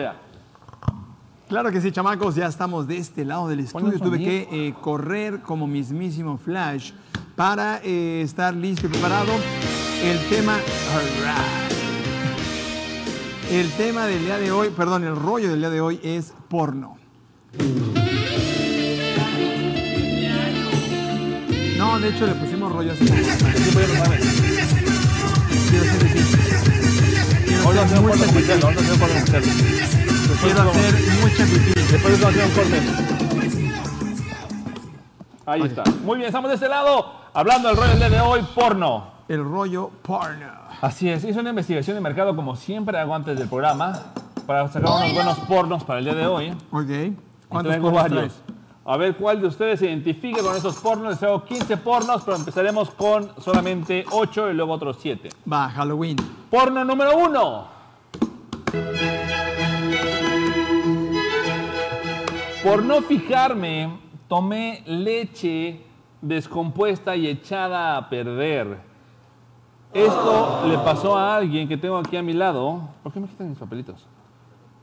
Ya. Claro que sí, chamacos, ya estestamos de este lado del estudio. Tuve que eh, correr como mismísimo Flash para eh, estar listo y preparado. El tema. El tema del día de hoy, perdón, el rollo del día de hoy es porno. No, de hecho le pusimos rollo así. Hoy lo hacemos por hoy lo hacemos por Quiero hacer mucha pipí. Después de eso hacemos corte. Ahí está. Muy bien, estamos de este lado hablando del rollo del día de hoy, porno. El rollo porno. Así es, hice una investigación de mercado como siempre hago antes del programa para sacar unos buenos pornos para el día de hoy. Ok. ¿Cuántos varios. A ver cuál de ustedes se identifica con esos pornos. Les traigo 15 pornos, pero empezaremos con solamente 8 y luego otros 7. Va, Halloween. Porno número 1. Por no fijarme, tomé leche descompuesta y echada a perder. Esto le pasó a alguien que tengo aquí a mi lado. ¿Por qué me quitan mis papelitos?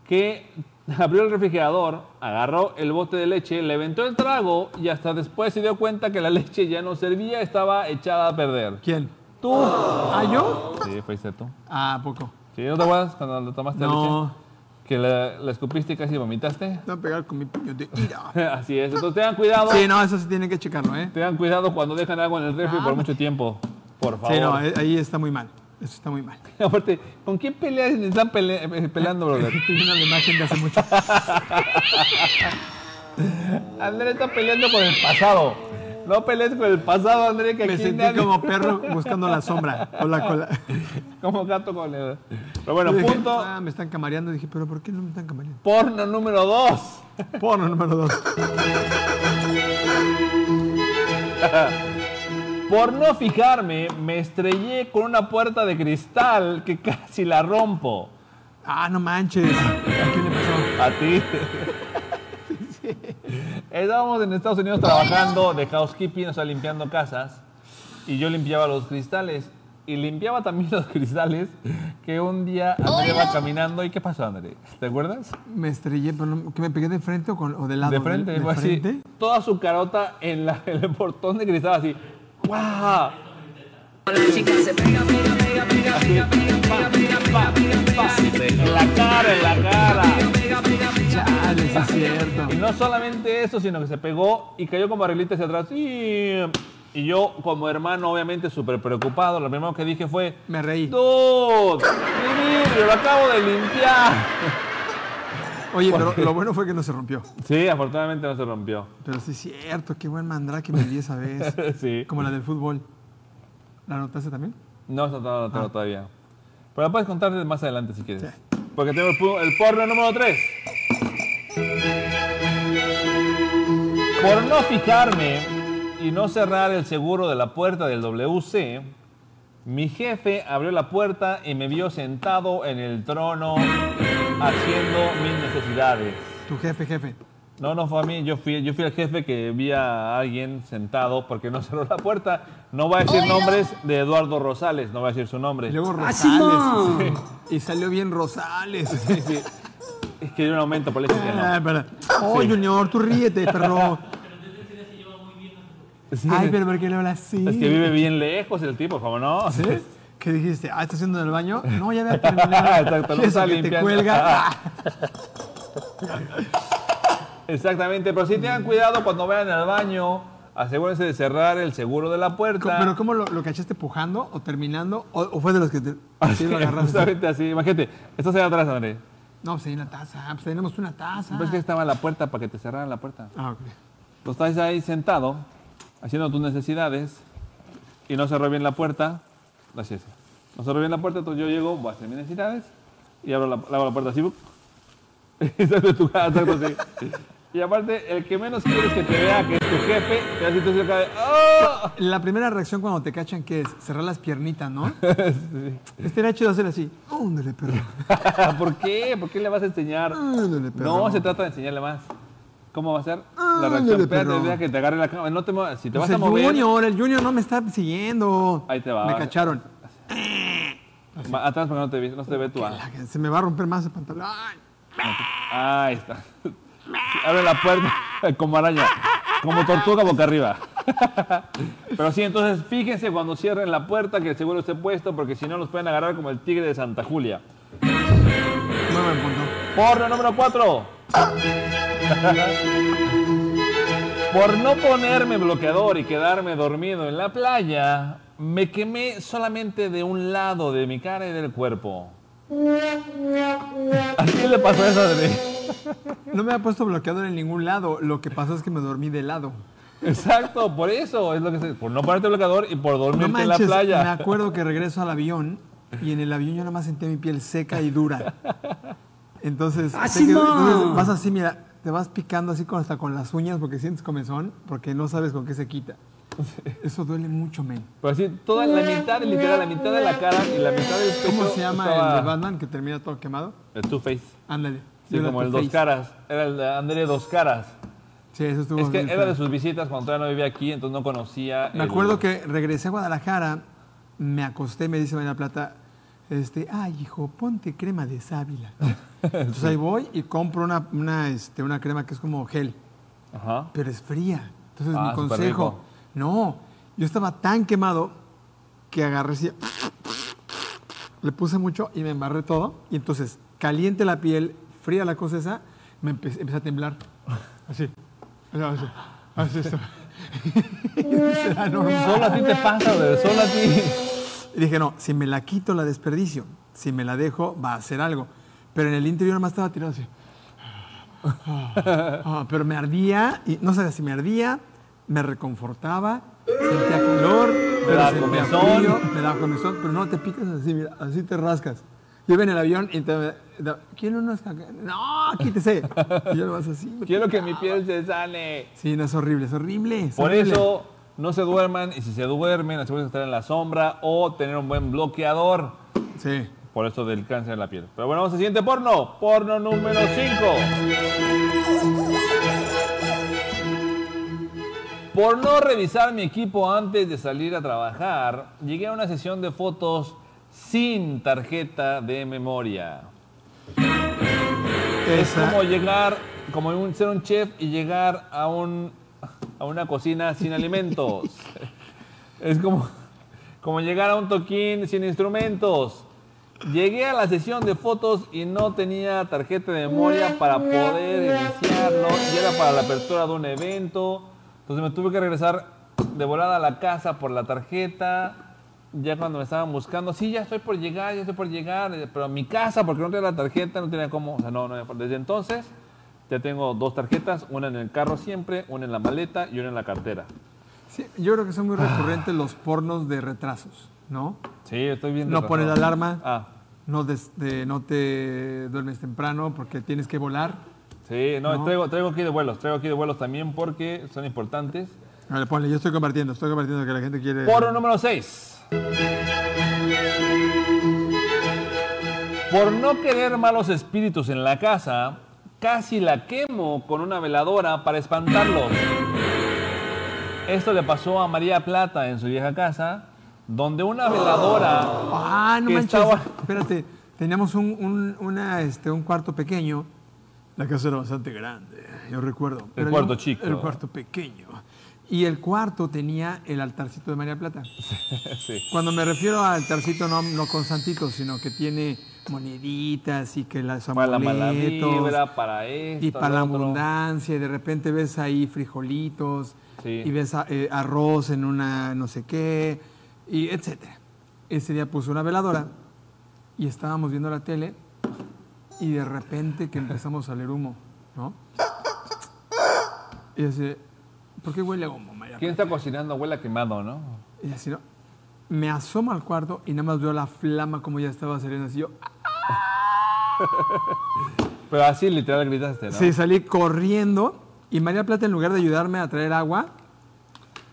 Que abrió el refrigerador, agarró el bote de leche, le aventó el trago y hasta después se dio cuenta que la leche ya no servía, estaba echada a perder. ¿Quién? ¿Tú? ¿Ah, yo? Sí, fuiste tú. Ah, poco. ¿Sí? ¿No te acuerdas cuando le tomaste leche? No. Que la, la escupiste y casi vomitaste. Te voy a pegar con mi puño de ira. Así es. Entonces tengan cuidado. Sí, no, eso sí tienen que checarlo, ¿eh? Tengan cuidado cuando dejan algo en el refri por mucho tiempo. Por favor. Sí, no, eh, ahí está muy mal. Eso está muy mal. Aparte, ¿con quién peleas? Están eh, peleando, brother. Estoy viendo la imagen de hace mucho. André está peleando con el pasado. No pelees con el pasado, André, que Me aquí sentí nadie- como perro buscando la sombra o la cola. como gato con el... Pero bueno, dije, punto. Ah, me están camareando. Dije, ¿pero por qué no me están camareando? Porno número dos. Porno número dos. Por no fijarme, me estrellé con una puerta de cristal que casi la rompo. Ah, no manches. ¿A quién le pasó? A ti. Estábamos en Estados Unidos trabajando de housekeeping, o sea, limpiando casas. Y yo limpiaba los cristales. Y limpiaba también los cristales que un día André iba caminando. ¿Y qué pasó, André? ¿Te acuerdas? Me estrellé, pero no- ¿que me pegué de frente o, con- o de lado? De frente, ¿De, fue así. frente? Toda su carota en, la- en el portón de cristal, así. ¡Guau! La chica se pega, pega, pega, pega, pega, pega, pega, pega, pega, En la cara, en la cara. Chale, es cierto. Y no solamente eso, sino que se pegó y cayó como arreglita hacia atrás. Y, y yo, como hermano, obviamente súper preocupado, lo primero que dije fue: Me reí. ¡Dude! ¡Mi vidrio! ¡Lo acabo de limpiar! Oye, pero lo bueno fue que no se rompió. Sí, afortunadamente no se rompió. Pero sí es cierto, qué buen mandrake me di esa vez. sí. Como la del fútbol. ¿La notaste también? No, no lo tengo Ah. todavía. Pero la puedes contar más adelante si quieres. Sí. Porque tengo el, el porno número 3. Por no fijarme y no cerrar el seguro de la puerta del WC, mi jefe abrió la puerta y me vio sentado en el trono haciendo mis necesidades. Tu jefe, jefe. No, no fue a mí, yo fui, yo fui el jefe que vi a alguien sentado porque no cerró la puerta. No voy a decir nombres de Eduardo Rosales, no voy a decir su nombre. Y luego Ah, sí, Rosales. no. Y salió bien Rosales. Sí, sí. Es que dio un aumento, por eso que no. Ah, espera. Oh, Junior, tú ríete, perro. Sí. Ay, pero ¿por qué le hablas así? Es que vive bien lejos el tipo, ¿cómo no? ¿Sí? ¿Qué dijiste? Ah, ¿está haciendo en el baño? No, ya había terminado. Exacto, no está que te cuelga. Exactamente, pero sí tengan cuidado cuando vayan al baño, asegúrense de cerrar el seguro de la puerta. ¿Pero cómo lo, lo cachaste pujando o terminando? ¿O, o fue de los que te, sí lo agarraste? Justamente así, imagínate, estás ahí atrás, André. No, pues ahí la taza. Pues tenemos una taza. Ves que estaba en la puerta para que te cerraran la puerta. Ah, ok. Tú estás ahí sentado, haciendo tus necesidades, y no cerró bien la puerta. Así es. No cerró bien la puerta, entonces yo llego, voy a hacer mis necesidades, y abro la, abro la puerta así. Y de tu casa, así. Y aparte, el que menos quieres que te vea, que es tu jefe, te hace cerca de. ¡Oh! La primera reacción cuando te cachan, que es? Cerrar las piernitas, ¿no? Este era chido hacer así. Ándale, perro. ¿Por qué? ¿Por qué le vas a enseñar? Ándale, perro. No se trata de enseñarle más. ¿Cómo va a ser? La reacción. Espérate, deja que te agarre la cámara. No te muevas. Si te Pues vas a el mover. Junior, el Junior no me está siguiendo. Ahí te va. Me cacharon. Ma- Atrás porque no te, ve- no se ve tu. ah. Se me va a romper más el pantalón. Ay, Ahí está. Abre la puerta como araña, como tortuga boca arriba. Pero sí, entonces fíjense cuando cierren la puerta que el seguro esté puesto porque si no los pueden agarrar como el tigre de Santa Julia. Muy buen punto. Porno número 4. Por no ponerme bloqueador y quedarme dormido en la playa, me quemé solamente de un lado de mi cara y del cuerpo. ¿A quién le pasó eso de mí? No me ha puesto bloqueador en ningún lado. Lo que pasa es que me dormí de lado. Exacto, por eso es lo que se, por no ponerte bloqueador y por No dormirte en la playa. me acuerdo que regreso al avión y en el avión yo nada más sentía mi piel seca y dura. Entonces, ¡Ah, sí, no! entonces vas así, mira, te vas picando así con, hasta con las uñas porque sientes comezón, porque no sabes con qué se quita. Eso duele mucho, men. Pero así, toda la mitad, literal, la mitad de la cara y la mitad del pecho. ¿Cómo se llama estaba el de Batman que termina todo quemado? El Two-Face. Ándale. Sí, como el Dos. Caras. Era el de André Dos Caras. Sí, eso estuvo Es que bien era de sus visitas cuando todavía no vivía aquí, entonces no conocía. Me el- acuerdo que regresé a Guadalajara, me acosté, me dice María Plata, este, ay, hijo, ponte crema de sábila. Entonces ahí voy y compro una, una, este, una crema que es como gel, Ajá. pero es fría. Entonces Ah, mi consejo, no, yo estaba tan quemado que agarré así, le puse mucho y me embarré todo. Y entonces, caliente la piel, fría la cosa esa, me empecé, empecé a temblar. Así. Así. Así normal. Solo a ti te pasa, güey, solo a ti. Y dije, no, si me la quito la desperdicio. Si me la dejo, va a hacer algo. Pero en el interior más estaba tirado así. Ah, pero me ardía, y no sabía si me ardía, me reconfortaba, sentía calor, sentía comezón. frío, me daba comezón, pero no te picas así, mira, así te rascas. Yo iba en el avión y te, ¿quién unos No, quítese. Y yo vas así. me Quiero que mi piel se sane. Sí, no es horrible, es horrible. es Por horrible. eso, no se duerman y si se duermen, asegúrense de estar en la sombra o tener un buen bloqueador. Sí. Por esto del cáncer en la piel. Pero bueno, vamos al siguiente porno. Porno número 5. Por no revisar mi equipo antes de salir a trabajar, llegué a una sesión de fotos sin tarjeta de memoria. Es como llegar, como un, ser un chef y llegar a, un, a una cocina sin alimentos. Es como, como llegar a un toquín sin instrumentos. Llegué a la sesión de fotos y no tenía tarjeta de memoria para poder iniciarlo. Y era para la apertura de un evento. Entonces me tuve que regresar de volada a la casa por la tarjeta. Ya cuando me estaban buscando, sí, ya estoy por llegar, ya estoy por llegar. Pero a mi casa, porque no tenía la tarjeta, no tenía cómo. O sea, no, no, desde entonces ya tengo dos tarjetas, una en el carro siempre, una en la maleta y una en la cartera. Sí, yo creo que son muy recurrentes los pornos de retrasos, ¿no? Sí, estoy bien. No pones la alarma. Ah, No, des- de- no te duermes temprano porque tienes que volar. sí, no, No. Traigo, traigo aquí de vuelos, traigo aquí de vuelos también porque son importantes. Ver, ponle, yo estoy compartiendo, estoy compartiendo que la gente quiere... Porno número 6. Por no querer malos espíritus en la casa, casi la quemo con una veladora para espantarlos. Esto le pasó a María Plata en su vieja casa, donde una veladora Ah, no que manches. estaba- Espérate, teníamos un, un- una, este, un cuarto pequeño. La casa era bastante grande, yo recuerdo. Pero cuarto yo- chico. El cuarto pequeño. Y el cuarto tenía el altarcito de María Plata. Sí. Cuando me refiero al altarcito, no, no con santitos, sino que tiene moneditas y que las Para la mala amuletos, vibra, para esto, y para la otro. abundancia, y de repente ves ahí frijolitos, Sí. y ves a- eh, arroz en una no sé qué, y etcétera. Ese día puso una veladora y estábamos viendo la tele y de repente que empezamos a oler humo, ¿no? Y así, ¿por qué huele a humo, María? ¿Quién está cocinando? Huele a quemado, ¿no? Y así, ¿no? Me asomo al cuarto y nada más veo la flama como ya estaba saliendo así. Yo, Pero así literal gritaste, ¿no? Sí, salí corriendo y María Plata en lugar de ayudarme a traer agua,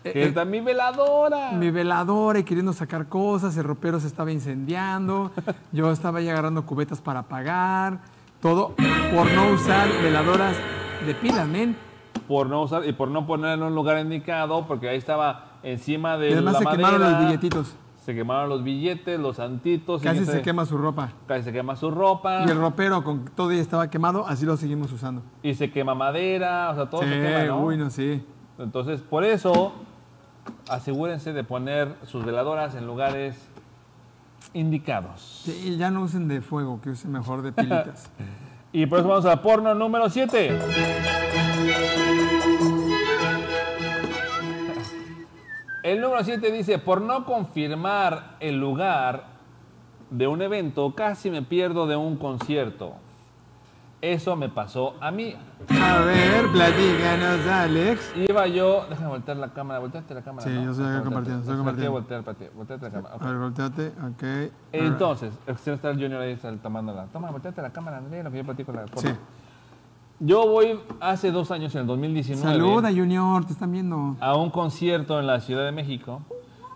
Que eh, está mi veladora. mi veladora y queriendo sacar cosas, el ropero se estaba incendiando, yo estaba ahí agarrando cubetas para apagar, todo por no usar veladoras de pilas, men. por no usar y por no ponerla en un lugar indicado, porque ahí estaba encima de Y además la se madera. quemaron los billetitos. Se quemaron los billetes, los santitos. Casi se quema su ropa. Casi se quema su ropa. Y el ropero con todo día estaba quemado, así lo seguimos usando. Y se quema madera. O sea, todo sí, se quema, ¿no? uy, no, sí. Entonces, por eso, asegúrense de poner sus veladoras en lugares indicados. Sí, ya no usen de fuego, que usen mejor de pilitas. Y por eso vamos a porno número 7. El número 7 dice, por no confirmar el lugar de un evento, casi me pierdo de un concierto. Eso me pasó a mí. A ver, platícanos, Alex. Iba yo, déjame voltear la cámara, volteate la cámara. Sí, ¿no? yo estoy acá compartiendo, estoy compartiendo. voltear, volteate la cámara. A ver, volteate, ok. Entonces, no está el Junior ahí está tomándola. Toma, volteate la cámara, André, lo que yo platico la Sí. Yo voy hace dos años, en el 2019, Saluda, Junior, te están viendo. a un concierto en la Ciudad de México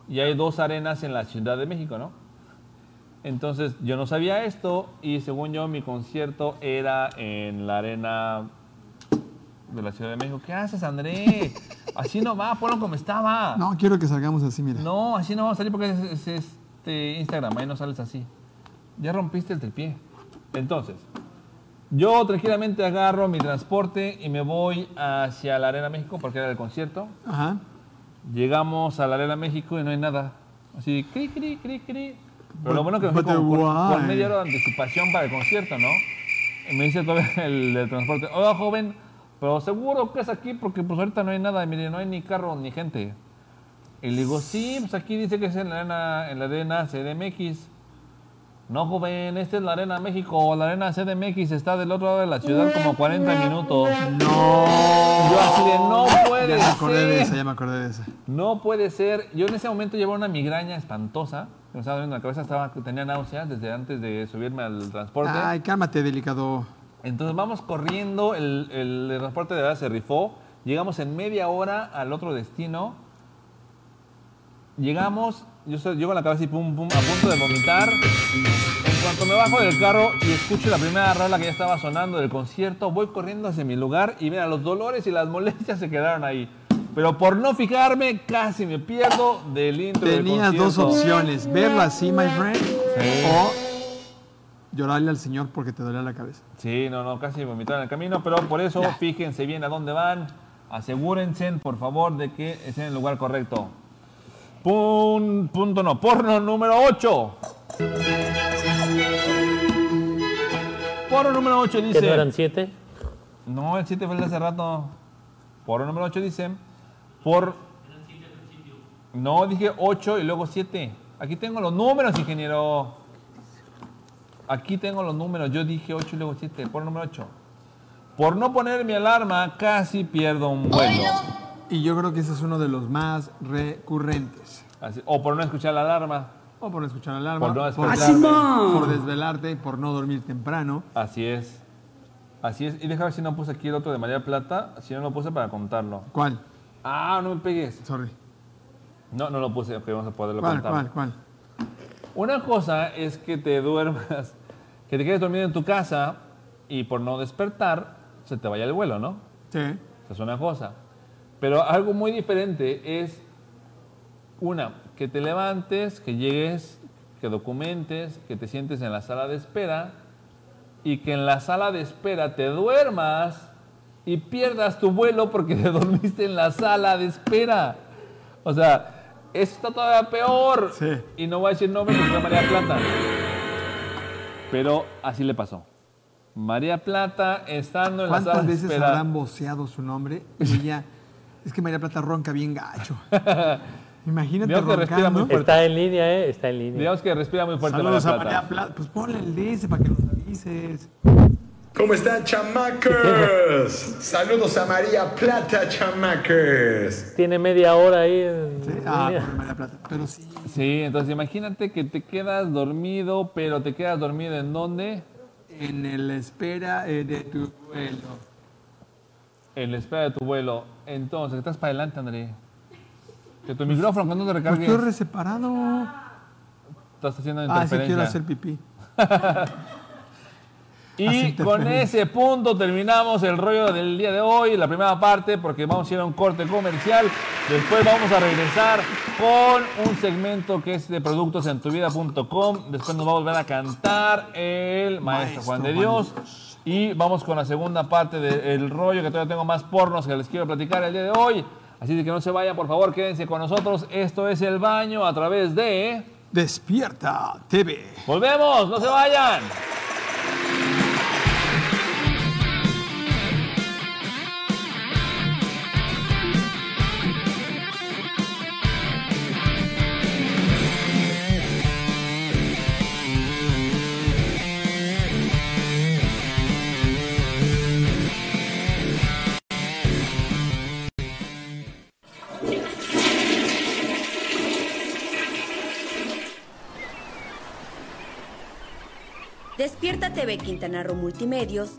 y hay dos arenas en la Ciudad de México, ¿no? Entonces yo no sabía esto y según yo mi concierto era en la arena de la Ciudad de México. ¿Qué haces, André? Así no va, ponlo como estaba. No, quiero que salgamos así, mira. No, así no vamos a salir porque es, es este Instagram, ahí no sales así. Ya rompiste el tripié. Entonces, yo tranquilamente agarro mi transporte y me voy hacia la Arena México porque era el concierto. Ajá. Llegamos a la Arena México y no hay nada. Así, cri, cri, cri, cri. Pero lo bueno que me fui con, con media hora de anticipación para el concierto, ¿no? Y me dice todavía el del transporte, oiga, joven, pero seguro que es aquí porque pues ahorita no hay nada, mire, no hay ni carro ni gente. Y le digo, sí, pues aquí dice que es en la en la arena CDMX. No, joven, esta es la arena México, la arena CDMX está del otro lado de la ciudad como 40 minutos. No. Yo así de, no puede Ya me acordé de ser. esa, ya me acordé de esa. No puede ser. Yo en ese momento llevaba una migraña espantosa. Me estaba doliendo la cabeza, estaba, tenía náuseas desde antes de subirme al transporte. Ay, cálmate, delicado. Entonces vamos corriendo, el, el transporte de verdad se rifó. Llegamos en media hora al otro destino. Llegamos, yo llego a la cabeza y pum, pum, a punto de vomitar. En cuanto me bajo del carro y escucho la primera rola que ya estaba sonando del concierto, voy corriendo hacia mi lugar y mira, los dolores y las molestias se quedaron ahí. Pero por no fijarme, casi me pierdo del intro del Tenías dos concierto. opciones, verlo así, my friend, Sí. o llorarle al Señor porque te dolía la cabeza. Sí, no, no, casi vomitaron en el camino, pero por eso Ya. fíjense bien a dónde van. Asegúrense, por favor, de que estén en el lugar correcto. Pun- punto no, porno número 8. Porno número 8 ¿Que dice. no eran siete? No, el 7 fue el de hace rato. Porno número 8 dice. Por. No, dije 8 y luego 7. Aquí tengo los números, ingeniero. Aquí tengo los números. Yo dije 8 y luego 7. Porno número 8. Por no poner mi alarma, casi pierdo un vuelo. Y yo creo que ese es uno de los más recurrentes. Así- o por no escuchar la alarma. O por no escuchar la alarma, Por no por, despertarme. por desvelarte, por no dormir temprano. Así es. Así es. Y déjame ver si no puse aquí el otro de María Plata. Si no lo puse para contarlo. ¿Cuál? Ah, no me pegues. Sorry. No, no lo puse. Ok, vamos a poderlo ¿Cuál, contar. cuál, cuál? Una cosa es que te duermas, que te quedes dormido en tu casa y por no despertar se te vaya el vuelo, ¿no? Sí. Esa es una cosa. Pero algo muy diferente es, una, que te levantes, que llegues, que documentes, que te sientes en la sala de espera y que en la sala de espera te duermas y pierdas tu vuelo porque te dormiste en la sala de espera. O sea, eso está todavía peor. Sí. Y no voy a decir nombre porque María Plata. Pero así le pasó. María Plata estando en la sala ¿Cuántas de veces espera. habrán voceado su nombre? Y ella, es que María Plata ronca bien gacho. Imagínate Digamos que respira muy fuerte. Está en línea, ¿eh? Está en línea. Digamos que respira muy fuerte Saludos María a. María Plata. Pues ponle el DS para que nos avises. ¿Cómo están, chamacos? Saludos a María Plata, chamacos. Tiene media hora ahí en Sí, Ah, María Plata. Pero sí. Sí, entonces imagínate que te quedas dormido, pero te quedas dormido en dónde? En el espera eh, de tu vuelo. En la espera de tu vuelo. Entonces, estás para adelante, André. Que tu micrófono cuando te Pues recargues, estoy separado. estás haciendo Ah, sí, quiero interferencia. hacer pipí. Y con ese punto terminamos el rollo del día de hoy, la primera parte, porque vamos a ir a un corte comercial. Después vamos a regresar con un segmento que es de productosentuvida.com. Después nos va a volver a cantar el maestro, Juan de Dios. Y vamos con la segunda parte del rollo, que todavía tengo más pornos que les quiero platicar el día de hoy. Así que no se vayan, por favor, quédense con nosotros. Esto es El Baño a través de... Despierta TV. Volvemos, no se vayan. TV Quintana Roo Multimedios.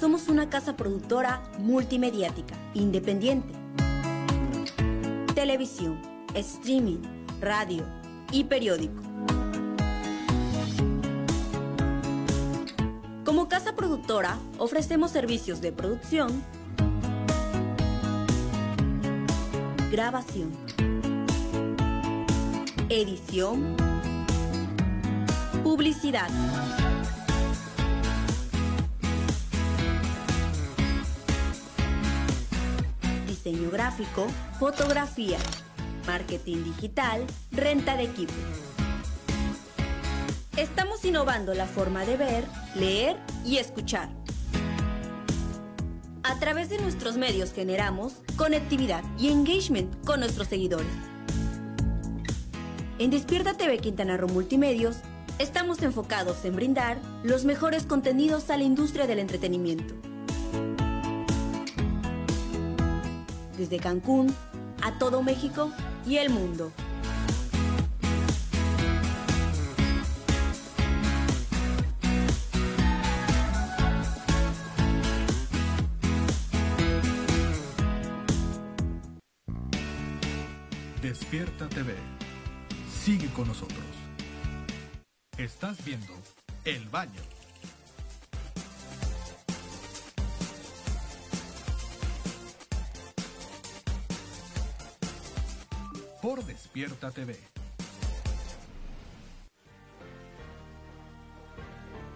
Somos una casa productora multimediática, independiente. Televisión, streaming, radio y periódico. Como casa productora, ofrecemos servicios de producción, grabación, edición, Publicidad. Diseño gráfico, fotografía, marketing digital, renta de equipo. Estamos innovando la forma de ver, leer y escuchar. A través de nuestros medios generamos conectividad y engagement con nuestros seguidores. En Despierta TV Quintana Roo Multimedios Estamos enfocados en brindar los mejores contenidos a la industria del entretenimiento. Desde Cancún a todo México y el mundo. Despierta TV. Sigue con nosotros. Estás viendo El Baño. Por Despierta TV.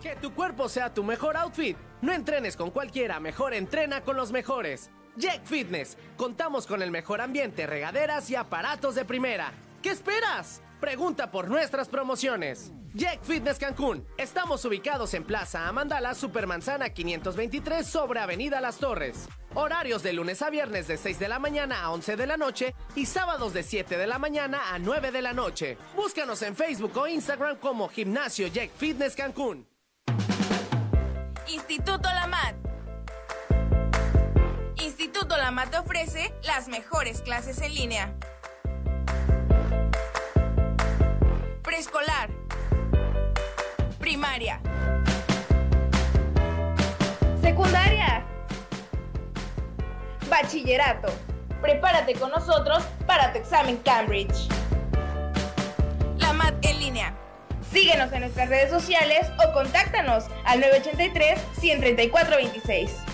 Que tu cuerpo sea tu mejor outfit. No entrenes con cualquiera, mejor entrena con los mejores. Jack Fitness. Contamos con el mejor ambiente, regaderas y aparatos de primera. ¿Qué esperas? Pregunta por nuestras promociones. Jack Fitness Cancún. Estamos ubicados en Plaza Amandala, Supermanzana 523 sobre Avenida Las Torres. Horarios de lunes a viernes de 6 de la mañana a 11 de la noche y sábados de 7 de la mañana a 9 de la noche. Búscanos en Facebook o Instagram como Gimnasio Jack Fitness Cancún. Instituto Lamat. Instituto Lamat te ofrece las mejores clases en línea. Preescolar Primaria. Secundaria. Bachillerato. Prepárate con nosotros para tu examen Cambridge. La MAT en línea. Síguenos en nuestras redes sociales o contáctanos al 983-134-26.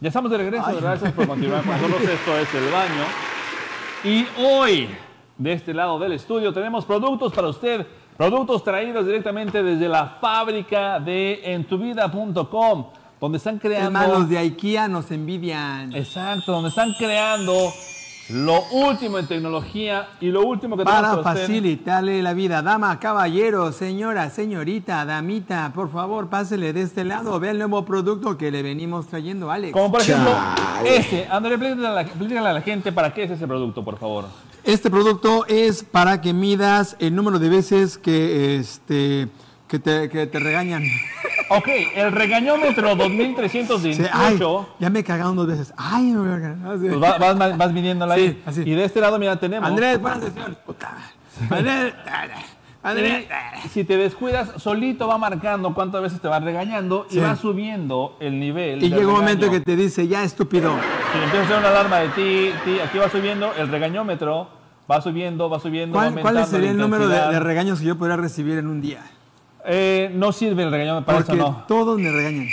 Ya estamos de regreso, gracias por continuar con nosotros. Esto es El Baño. Y hoy, de este lado del estudio, tenemos productos para usted Productos traídos directamente desde la fábrica de entuvida.com, donde están creando... Hermanos de IKEA nos envidian. Exacto, donde están creando lo último en tecnología y lo último que Para tenemos para facilitarle la vida. Dama, caballero, señora, señorita, damita, por favor, pásele de este lado. Ve el nuevo producto que le venimos trayendo, Alex. Como por ejemplo, este. André, platícale a, la, platícale a la gente para qué es ese producto, por favor. Este producto es para que midas el número de veces que, este, que, te, que te regañan. Ok, el regañómetro Sí, 2318. ay, ya me cagaron dos veces. Ay, me voy a cagar. Así. Pues va- vas, vas, vas midiéndola Sí, ahí. así. Y de este lado, mira, tenemos. Andrés, buenas sesiones. Puta. Andrés, Andrés. Y si te descuidas, solito va marcando cuántas veces te va regañando Sí. y va subiendo el nivel. Y llega un momento que te dice, ya estúpido. Si empieza a hacer una alarma de ti, ti, aquí va subiendo el regañómetro, va subiendo, va subiendo. va ¿Cuál, cuál aumentando sería el número de, de regaños que yo podría recibir en un día? Eh, no sirve el regañómetro para Porque eso, no. todos me regañan.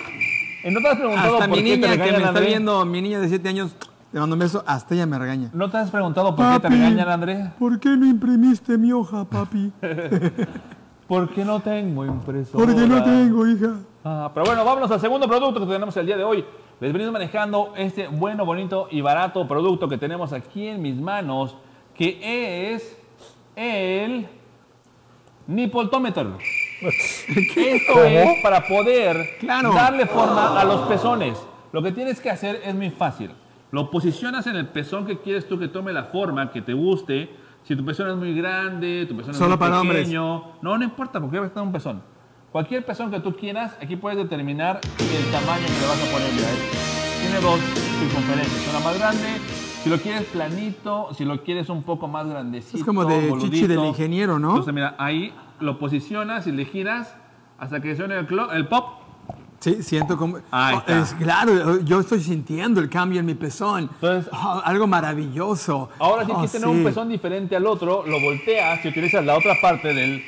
¿No te has preguntado Hasta por mi qué te niña que me regañan, está André? viendo, mi niña de 7 años, le mando un beso, hasta ella me regaña. ¿No te has preguntado por qué te regañan, André? ¿Por qué no imprimiste mi hoja, papi? Porque no tengo impresora. Porque no tengo, hija. Ah, pero bueno, vámonos al segundo producto que tenemos el día de hoy. Les venimos manejando este bueno, bonito y barato producto que tenemos aquí en mis manos, que es el Nipoltómetro. Esto es para poder Claro. darle forma a los pezones. Lo que tienes que hacer es muy fácil. Lo posicionas en el pezón que quieres tú que tome la forma, que te guste. Si tu pezón es muy grande, tu pezón Solo es muy para hombres. pequeño. No, no importa, porque va a estar un pezón. Cualquier pezón que tú quieras, aquí puedes determinar el tamaño que le vas a poner. Mira, es- tiene dos circunferencias. Una más grande, si lo quieres planito, si lo quieres un poco más grandecito. Es como de chichi boludito. del ingeniero, ¿no? Entonces, mira, ahí lo posicionas y le giras hasta que suene el, el pop. Sí, siento como... Ahí Oh, está. es claro, yo estoy sintiendo el cambio en mi pezón. Entonces- Oh, algo maravilloso. Ahora, si Oh, quieres tener sí. un pezón diferente al otro, lo volteas y utilizas la otra parte del.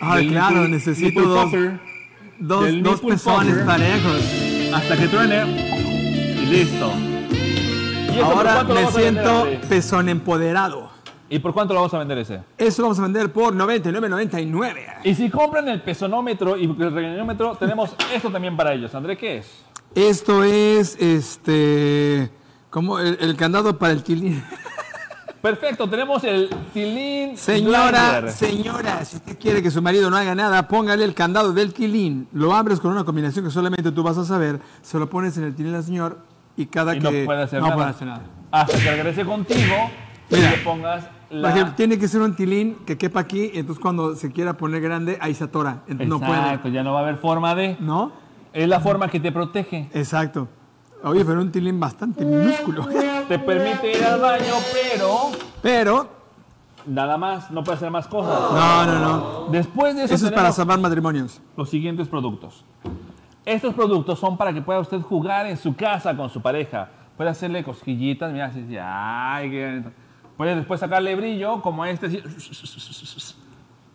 Ay, del claro, nipple- necesito nipple dos, popper, dos, dos pezones popper, parejos. Hasta que truene y listo. ¿Y eso por Ahora me siento pezón empoderado. ¿Y por cuánto lo vamos a vender ese? Eso lo vamos a vender por 99.99. Y si compran el pezonómetro y el regañómetro, tenemos esto también para ellos. André, ¿qué es? Esto es, este, como el, el candado para el tilín. Perfecto, tenemos el Tilín Señora, señora, si usted quiere que su marido no haga nada, póngale el candado del tilín. Lo abres con una combinación que solamente tú vas a saber. Se lo pones en el tilín al señor y cada Y que no puede hacer no nada. puede hacer nada. Hasta que regrese contigo y le pongas Por la... ejemplo, tiene que ser un tilín que quepa aquí, entonces cuando se quiera poner grande, ahí se atora. Entonces no Exacto, puede. ya no va a haber forma de... ¿No? Es la forma que te protege. Exacto. Oye, pero un tilín bastante minúsculo. Te permite ir al baño, pero Pero, nada más, no puede hacer más cosas. no, no, no. Después de eso, Eso es para salvar matrimonios. los siguientes productos. Estos productos son para que pueda usted jugar en su casa con su pareja. Puede hacerle cosquillitas, mira, así, así, ay, qué. Puede después sacarle brillo, como este, así,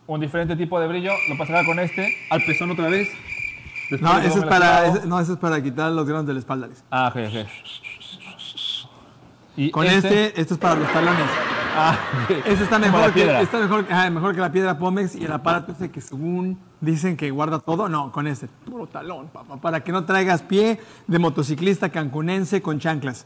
un diferente tipo de brillo, lo puede sacar con este, al pezón otra vez. Después No, eso es para, ese- no, eso es para quitar los granos de la espalda. Ah, ok, ok. Y Con este, esto es para los talones. Ah. Este está mejor, la que, piedra. está mejor, ajá, mejor que la piedra Pómex y el aparato ese que según dicen que guarda todo. No, con este. Puro talón, papá. Para que no traigas pie de motociclista cancunense con chanclas.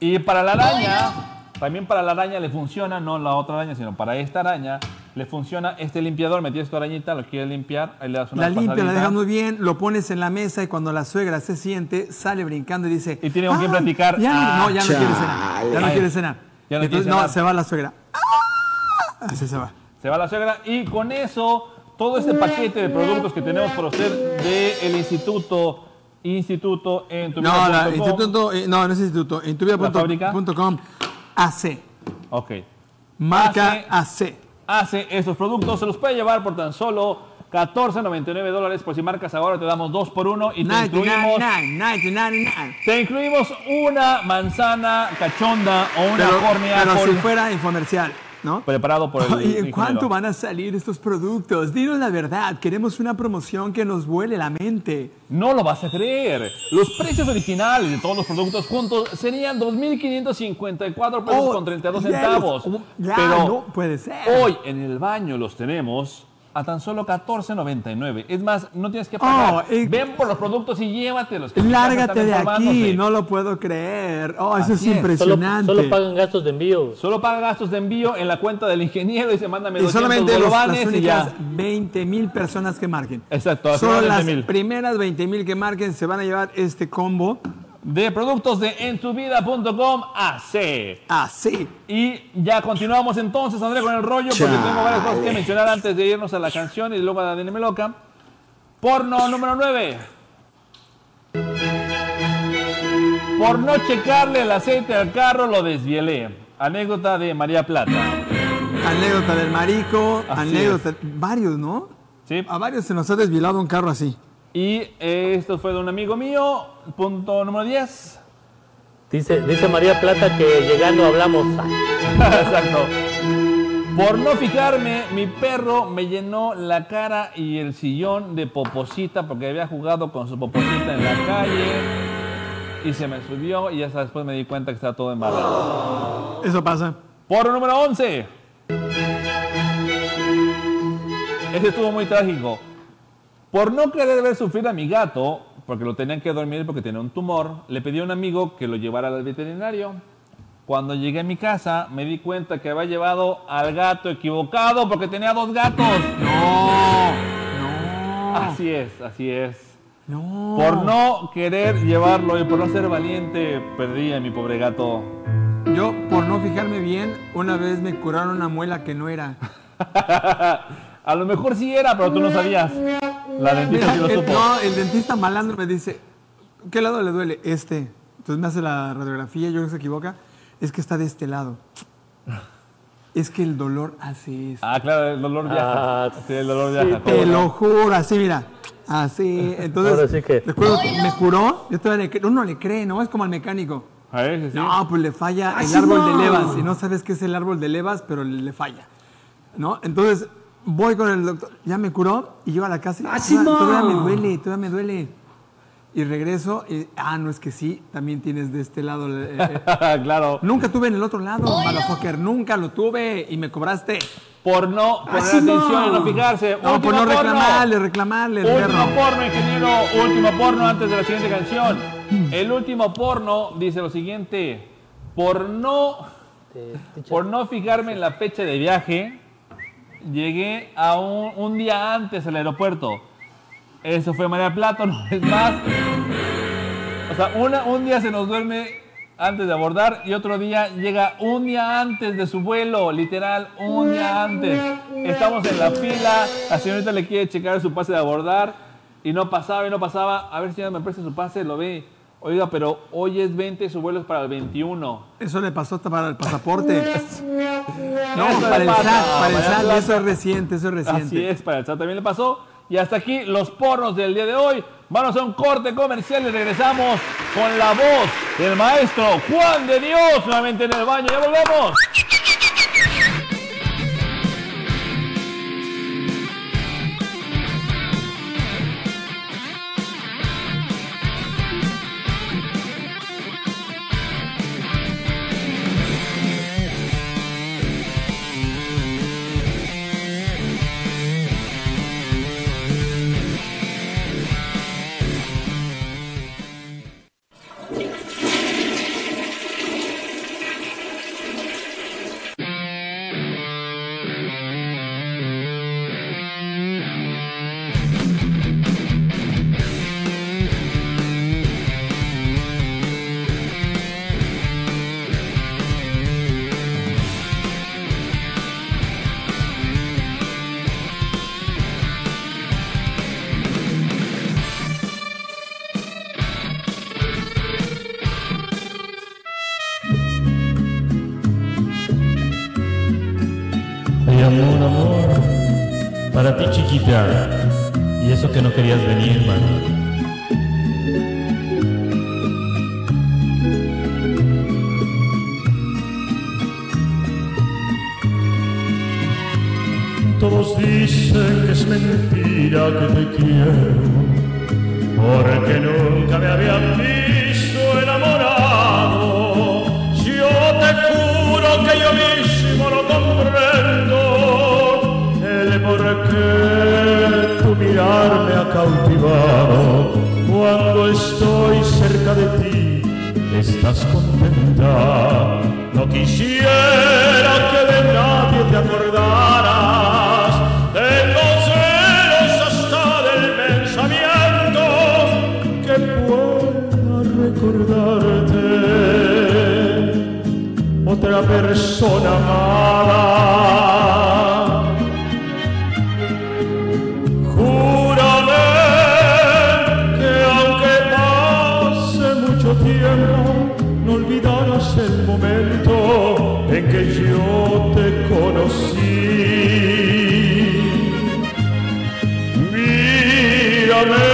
Y para la araña, también para la araña le funciona, no la otra araña, sino para esta araña, le funciona este limpiador. Metías tu arañita, lo quieres limpiar, ahí le das una La limpia, la pasadita. dejas muy bien, lo pones en la mesa y cuando la suegra se siente, sale brincando y dice... Y tiene con quién "Ay, platicar". Ya, Ah, no, ya no quiere cenar. Ya no quiere cenar. Ya no Entonces, no, se va la suegra. ¡Ah! Así se va. Se va la suegra y con eso, todo este paquete de productos que tenemos para usted del instituto, instituto en tu No, vida la, com. instituto, eh, no, no es instituto. En tu vida.com AC. Ok. Marca AC. Hace estos productos, se los puede llevar por tan solo 14.99 dólares. Por si marcas ahora, te damos dos por uno y te incluimos 1999, 1999. Te incluimos una manzana cachonda o una Pero, córnea pero por- si fuera infomercial. ¿no? preparado por el Oye, ¿en cuánto van a salir estos productos? Dinos la verdad, queremos una promoción que nos vuele la mente. No lo vas a creer. Los precios originales de todos los productos juntos serían 2.554 pesos Oh, con 32 ya los- centavos. ya, Pero no puede ser. hoy en el baño los tenemos a tan solo 14.99. Es más, no tienes que pagar. Oh, Ven por los productos y llévatelos. que Lárgate de aquí, no lo puedo creer. Oh, eso es impresionante. solo pagan gastos de envío. Solo paga gastos de envío en la cuenta del ingeniero y se mándame y 200 solamente los- las y ya. 20 mil personas que marquen. Exacto, primeras las 20,000. primeras 20 mil que marquen se van a llevar este combo De productos de entuvida.com AC. así. Y ya continuamos entonces, André, con el rollo, porque tengo varias cosas que mencionar antes de irnos a la canción y luego a la Deneme Loca. Porno número 9. Por no checarle el aceite al carro, lo desvielé. Anécdota de María Plata. Anécdota del marico, Así anécdota, varios, ¿no? Sí. A varios se nos ha desvilado un carro así. Y esto fue de un amigo mío. Punto número 10. Dice, dice María Plata que llegando hablamos. Exacto. Por no fijarme, mi perro me llenó la cara y el sillón de poposita porque había jugado con su poposita en la calle y se me subió y hasta después me di cuenta que estaba todo embarrado. Eso pasa. Por número 11. Ese estuvo muy trágico. Por no querer ver sufrir a mi gato, porque lo tenían que dormir porque tenía un tumor, le pedí a un amigo que lo llevara al veterinario. Cuando llegué a mi casa, me di cuenta que había llevado al gato equivocado porque tenía dos gatos. No, no, Así es, así es. no. Por no querer llevarlo y por no ser valiente, perdí a mi pobre gato. Yo, por no fijarme bien, una vez me curaron una muela que no era. a lo mejor sí era, pero tú no sabías. La dentista sí lo el, supo. no, el dentista malandro me dice, ¿qué lado le duele? Este. Entonces me hace la radiografía, yo creo que se equivoca. Es que está de este lado. Es que el dolor hace eso. Ah, claro, el dolor viaja. Ah, sí, el dolor viaja. Te ¿cómo no? lo juro, así, mira. Así. Entonces, Ahora sí que- recuerdo que me curó. Yo todavía le creo. Uno le cree, ¿no? Es como al mecánico. A ver, sí, sí. No, pues le falla el sí, árbol no. de levas. Y no sabes qué es el árbol de levas, pero le, le falla. ¿No? Entonces, voy con el doctor. Ya me curó y yo a la casa. y, sí, "Todavía- no. Todavía me duele, todavía me duele. Y regreso y, ah, no es que sí, también tienes de este lado. eh, eh. claro. Nunca tuve en el otro lado, motherfucker, nunca lo tuve y me cobraste. Por no poner Así no. atención y no fijarse. No, por Último no porno. reclamarle, reclamarle, el Último perro. porno, ingeniero. Último porno antes de la siguiente canción. El último porno dice lo siguiente. Por no, por no fijarme en la fecha de viaje, llegué a un, día antes al aeropuerto. Eso fue María Plato, no es más. O sea, un día se nos duerme antes de abordar y otro día llega un día antes de su vuelo, literal, un día antes. Estamos en la fila, la señorita le quiere checar su pase de abordar y no pasaba y no pasaba. A ver, señora, me presta su pase, lo ve. Oiga, pero hoy es 20, su vuelo es para el 21. Eso le pasó hasta para el pasaporte. No, Eso para el SAT, para el SAT, eso es reciente, eso es reciente. Así es, para el chat también le pasó. Y hasta aquí los pornos del día de hoy. Vamos a un corte comercial y regresamos con la voz del maestro Juan de Dios nuevamente en el baño. ¡Ya volvemos! Amor, amor. Para ti, chiquita. Y eso que no querías venir, mano. Todos dicen que es mentira que te quiero, porque nunca me habían visto enamorado. Yo te juro que yo mismo por qué tu mirar me ha cautivado. Cuando estoy cerca de ti, estás contenta. No quisiera que de nadie te acordaras. Tengo celos hasta del pensamiento que pueda recordarte otra persona amada. En que yo te conocí. Mírame,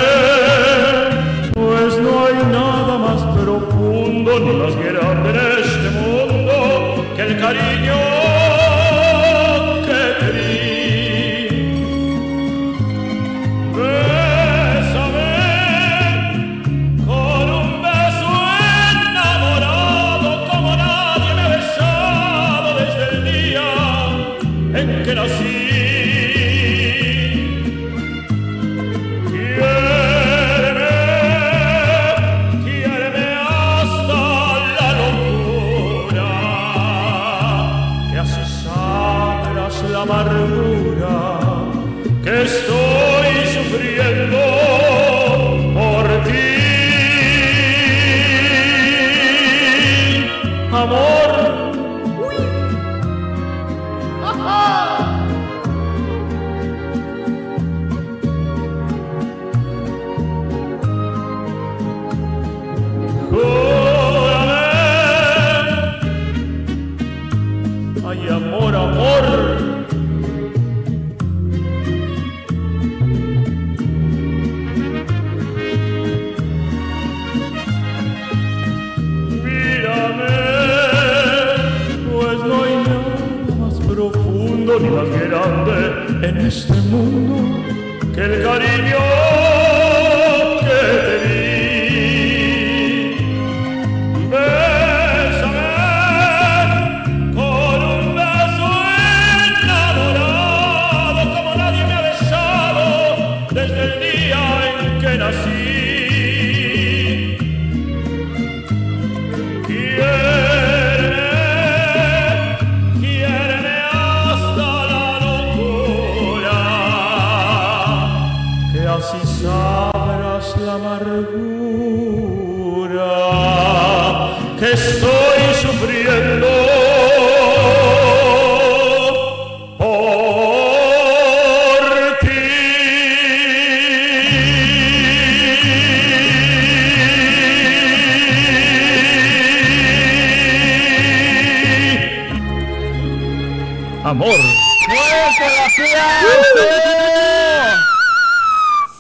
Amor. ¡Fuerte el aplauso!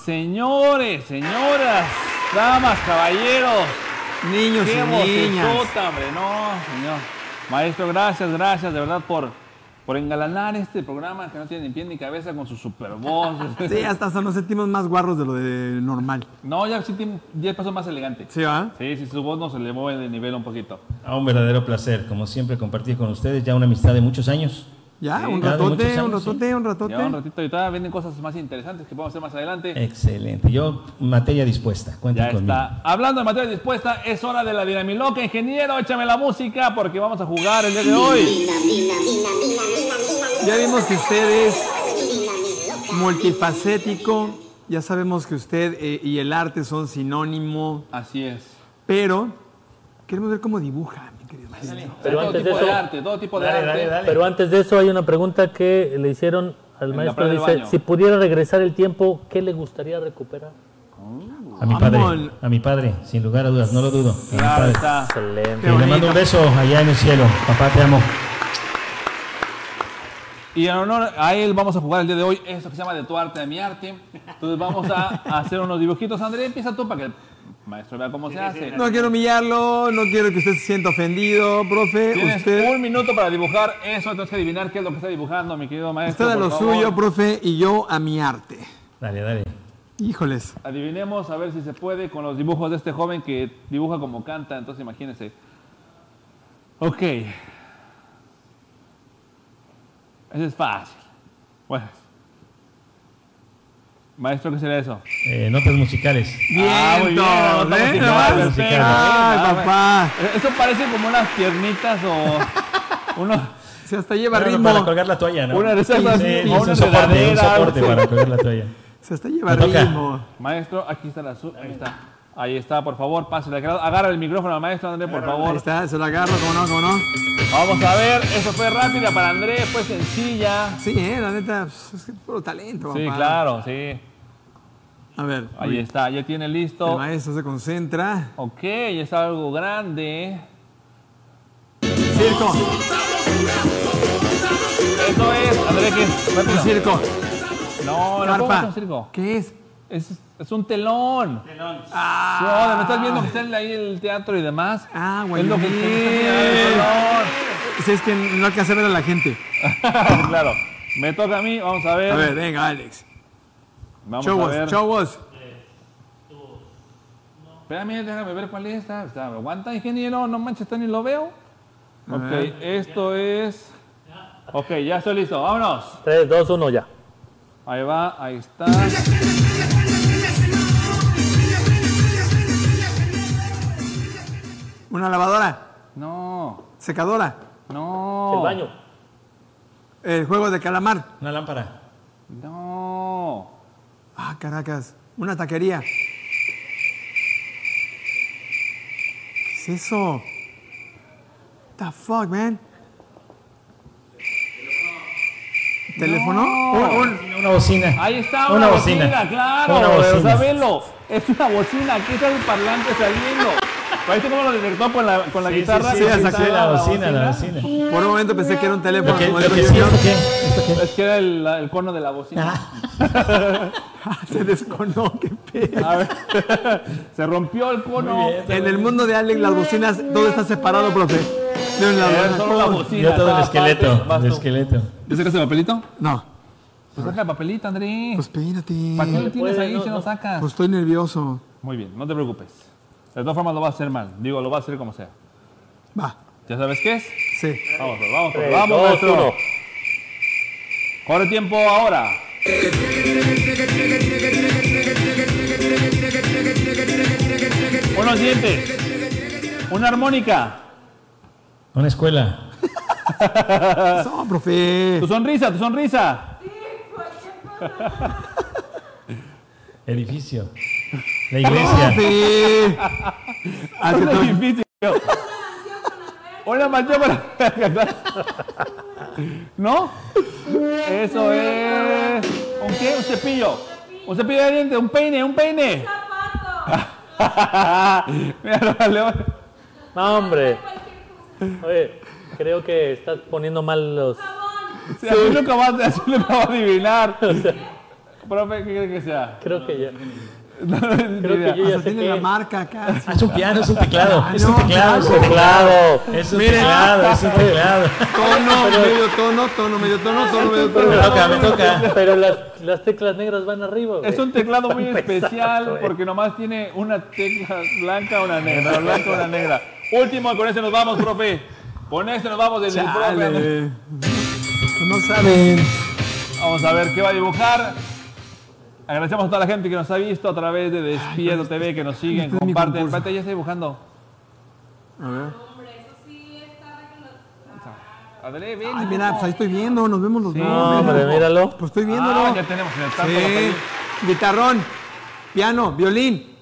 Señores, señoras, damas, caballeros. Niños Qué y niñas. hombre, no, señor. Maestro, gracias, gracias de verdad por, por engalanar este programa que no tiene ni pie ni cabeza con su super voz. Sí, hasta, hasta nos sentimos más guarros de lo de normal. No, ya sí tiene 10 pasos más elegante. ¿Sí, va? Sí, sí, su voz nos elevó de nivel un poquito. A un verdadero placer, como siempre, compartir con ustedes ya una amistad de muchos años. Ya, Sí, un ya ratote, un sí. ratote, un ratote. Ya un ratito y todavía vienen cosas más interesantes que podemos hacer más adelante. Excelente. Yo, materia dispuesta. Cuenten Ya conmigo. está. Hablando de materia dispuesta, es hora de la dinamiloca. Ingeniero, échame la música porque vamos a jugar el día de hoy. Ya vimos que usted es multifacético. Ya sabemos que usted eh, y el arte son sinónimo. Así es. Pero queremos ver cómo dibuja, querido maestro. Pero todo antes de tipo de eso- arte, todo tipo de Dale, arte. dale, dale. Pero antes de eso hay una pregunta que le hicieron al En maestro. Dice, si pudiera regresar el tiempo, ¿qué le gustaría recuperar? A mi padre, Amor. a mi padre, sin lugar a dudas, no lo dudo. A mi Claro padre. está. Excelente. Y le mando un beso allá en el cielo. Papá, te amo. Y en honor a él vamos a jugar el día de hoy esto que se llama de tu arte a mi arte. Entonces vamos a hacer unos dibujitos. André, empieza tú para que Maestro, vea cómo se hace. No quiero humillarlo, no quiero que usted se sienta ofendido, profe. Tienes Usted, un minuto para dibujar eso, tienes que adivinar qué es lo que está dibujando, mi querido maestro. usted a lo favor. suyo, profe, y yo a mi arte. Dale, dale. Híjoles. Adivinemos a ver si se puede con los dibujos de este joven que dibuja como canta, entonces imagínense. Ok. Ese es fácil. Bueno. Maestro, ¿qué será eso? Eh, notas musicales. Ah, muy bien, la nota ¿eh? Ay, Bien, papá. Eso parece como unas piernitas o uno, Se hasta lleva ritmo. Para colgar la toalla, ¿no? una de esas Sí, o es una un soporte, un para colgar la toalla. Se hasta lleva ritmo. Maestro, aquí está la su- ahí está. Ahí está, por favor, pásale. Agarra el micrófono al maestro André, por Ahí favor. está, se lo agarro, como no, como no. Vamos a ver, eso fue rápida para André, fue sencilla. Sí, eh, la neta, pues, es que puro talento, Sí, claro, sí. A ver, Ahí está, ya tiene el listo. maestro se concentra. Ok, ya está algo grande. Circo, Eso es, André, ¿qué es? Rápido. circo, No, no, ¿cómo carpa. es un circo? ¿Qué es? Es, es un telón. Ah, No, ¿me estás viendo que está en ahí el teatro y demás? Ah, güey. Es lo que el Si es que no alcanza a ver a la gente. telón. claro. Me toca a mí, vamos a ver. A ver, venga, Alex. Vamos Show a us, ver. show us. Espérame, déjame ver cuál es esta. Está- Aguanta, ingeniero, no manches, esto ni lo veo. Ok, esto es. Ok, ya estoy listo, vámonos. 3, 2, 1, ya. Ahí va, ahí está. Una lavadora, No, secadora, no. El baño. el juego de calamar. Una lámpara. No. Ah, caracas. Una taquería. ¿Qué es eso? The fuck, man? ¿Teléfono? Un- un- Una bocina. Ahí está, Una una, bocina. bocina, claro. Una güey, O bocina. sea. Es una bocina, aquí está el parlante saliendo. ¿Viste cómo lo detectó con la, con la Sí, guitarra? sí, sí, sí, la bocina, la bocina. por un momento pensé que era un teléfono. ¿Lo que, como lo que sí. ¿Esto qué? Es que era el, el cono de la bocina. Ah, Se desconó, qué pedo. A ver, se rompió el cono. Bien. En el mundo de Alex, las bocinas, todo está separado, profe. De un lado. Eh, solo la bocina. Yo todo el esqueleto. aparte, vas El esqueleto. ¿Ya sacaste el papelito? No, Pues saca el papelito, André. pues espérate. ¿Para qué lo tienes puede, ahí no, si no no. sacas? Pues estoy nervioso. Muy bien, no te preocupes. De todas formas lo vas a hacer mal. Digo, lo vas a hacer como sea. Va, ¿Ya sabes qué es? sí. Vamos, pues, vamos, pues, 3, vamos, 2, maestro. 1. Corre tiempo ahora. Unos dientes. Una armónica. Una escuela. No, profe. Tu sonrisa, tu sonrisa. Edificio. La iglesia. Profe. Ah, Un edificio. Una mancha para. ¿No? Eso es. ¿Un qué? Un cepillo. Un cepillo de dientes, un peine, un peine. Mira, vale, No, hombre. Oye, creo que estás poniendo mal los. Sí, así nunca vas, así nunca vas a adivinar. Profe, ¿qué cree que sea? Creo que ya. No, Creo que yo ya Hasta sé tiene la marca acá. Ah, es un piano, es un teclado. Ah, Es un no, teclado, es un teclado. Es un teclado, es un teclado. Tono, medio tono, tono, medio tono, tono, medio Me tono. toca, me toca. Pero las, las teclas negras van arriba. güey. Es un teclado muy especial güey. porque nomás tiene una tecla blanca, una negra, blanca, una negra. Último, con este nos vamos, profe. Con este nos vamos desde el profe. Chale. No saben. Vamos a ver qué va a dibujar. Agradecemos a toda la gente que nos ha visto a través de Despierto TV, que nos siguen, este es mi comparten. Espérate, ya está dibujando. A ver. Ven. Ay, mira, pues ahí estoy viendo, nos vemos los dos. No, hombre, míralo. Pues estoy viéndolo. Ah, ya tenemos en el tanto Sí. Guitarrón, piano, violín.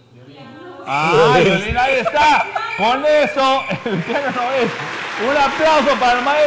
Ah, violín, ahí está. Con eso, el piano no es. Un aplauso para el maestro.